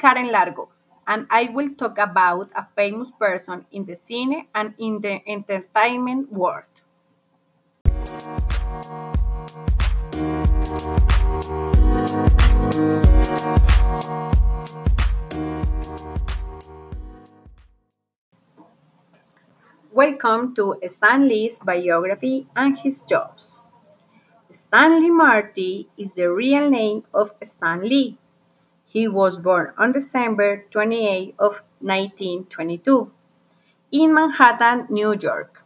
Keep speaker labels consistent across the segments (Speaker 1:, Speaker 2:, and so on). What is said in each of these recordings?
Speaker 1: Karen Largo, and I will talk about a famous person in the cine and in the entertainment world. Welcome to Stan Lee's biography and his jobs. Stanley Marty is the real name of Stan Lee. He was born on December 28 of 1922 in Manhattan, New York.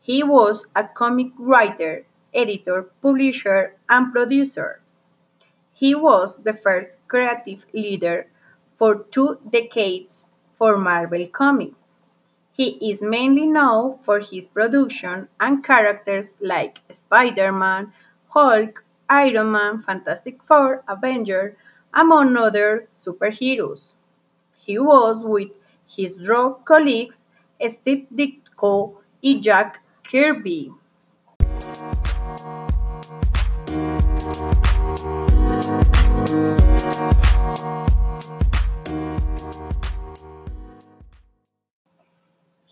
Speaker 1: He was a comic writer, editor, publisher, and producer. He was the first creative leader for two decades for Marvel Comics. He is mainly known for his production and characters like Spider-Man, Hulk, Iron Man, Fantastic Four, Avenger, among other superheroes. He was with his draw colleagues Steve Ditko and Jack Kirby.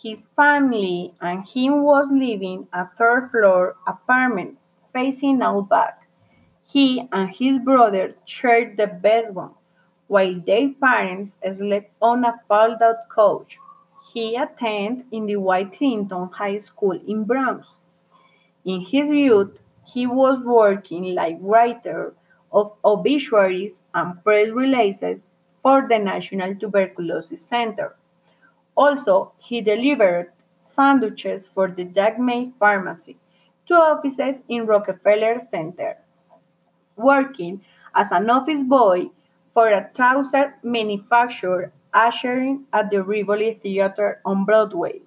Speaker 1: His family and him was living a third floor apartment facing out back. He and his brother shared the bedroom, while their parents slept on a fold-out couch. He attended in the DeWitt Clinton High School in Bronx. In his youth, he was working like writer of obituaries and press releases for the National Tuberculosis Center. Also, he delivered sandwiches for the Jack May Pharmacy, to offices in Rockefeller Center, working as an office boy for a trouser manufacturer ushering at the Rivoli Theater on Broadway.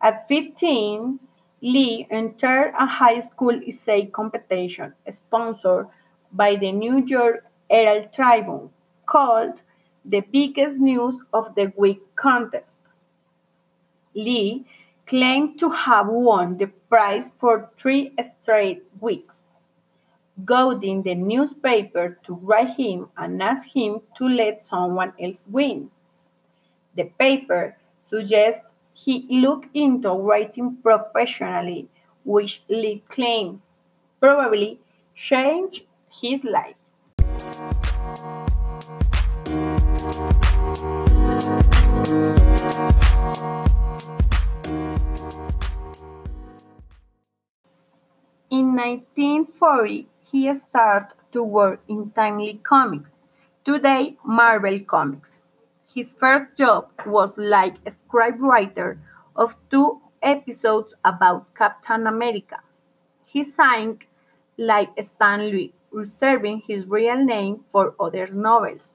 Speaker 1: At 15, Lee entered a high school essay competition sponsored by the New York Herald Tribune called the biggest news of the week contest. Lee claimed to have won the prize for three straight weeks, goading the newspaper to write him and ask him to let someone else win. The paper suggests he looked into writing professionally, which Lee claimed probably changed his life. In 1940, he started to work in Timely Comics, today Marvel Comics. His first job was like a scriptwriter of two episodes about Captain America. He signed like Stan Lee, reserving his real name for other novels.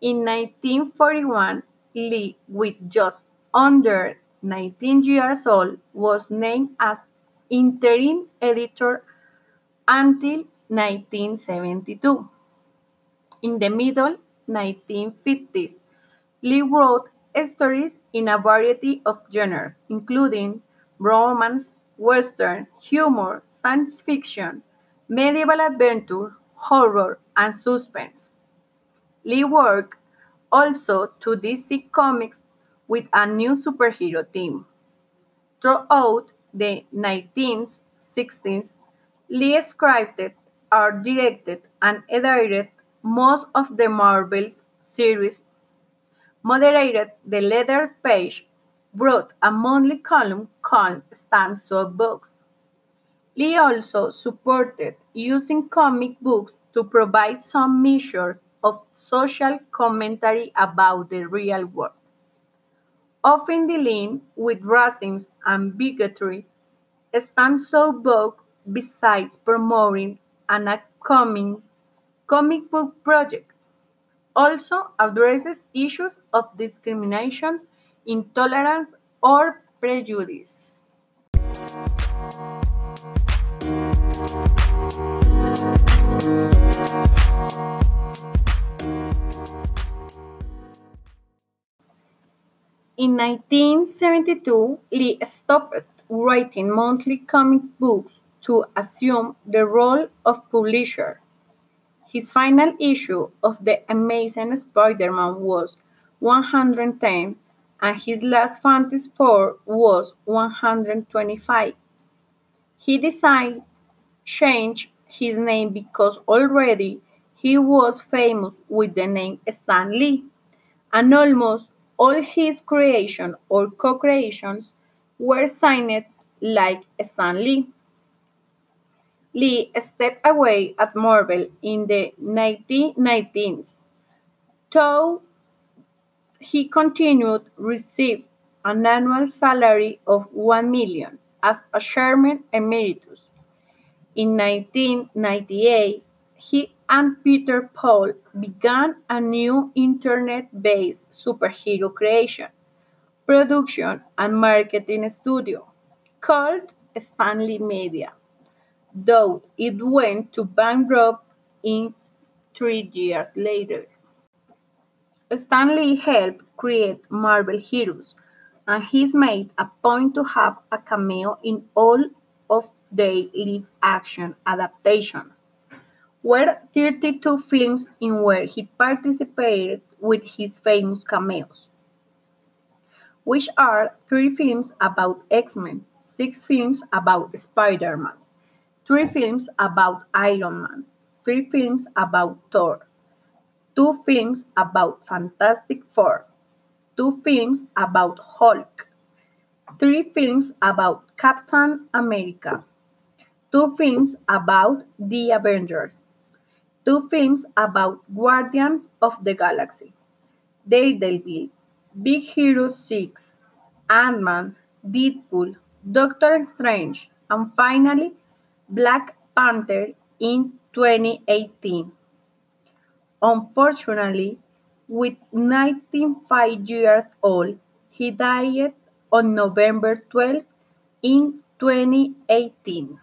Speaker 1: In 1941, Lee, with just under 19 years old, was named as interim editor until 1972. In the middle 1950s, Lee wrote stories in a variety of genres, including romance, western, humor, science fiction, medieval adventure, horror, and suspense. Lee worked also to DC Comics with a new superhero team. Throughout the 1960s, Lee scripted, art directed, and edited most of the Marvel's series, moderated the letters page, wrote a monthly column called Stan's Soapbox. Lee also supported using comic books to provide some measures of social commentary about the real world. Often dealing with racism and bigotry, Stan's Soapbox, besides promoting an upcoming comic book project, also addresses issues of discrimination, intolerance, or prejudice. In 1972, Lee stopped writing monthly comic books to assume the role of publisher. His final issue of The Amazing Spider Man was 110, and his last Fantasy Four was 125. He decided change his name because already he was famous with the name Stan Lee, and almost all his creations or co-creations were signed like Stan Lee. Lee stepped away at Marvel in the 1990s, though he continued receive an annual salary of 1 million as a chairman emeritus. In 1998, he and Peter Paul began a new internet-based superhero creation, production and marketing studio called Stan Lee Media though it went to bankrupt in three years later. Stan Lee helped create Marvel Heroes, and he's made a point to have a cameo in all of their live action adaptation. Were 32 films in where he participated with his famous cameos, which are three films about X Men, six films about Spider Man, three films about Iron Man, three films about Thor, two films about Fantastic Four, two films about Hulk, three films about Captain America, two films about The Avengers, two films about Guardians of the Galaxy, Daredevil, Big Hero 6, Ant-Man, Deadpool, Doctor Strange, and finally Black Panther in 2018. Unfortunately, with 95 years old, he died on November 12 in 2018.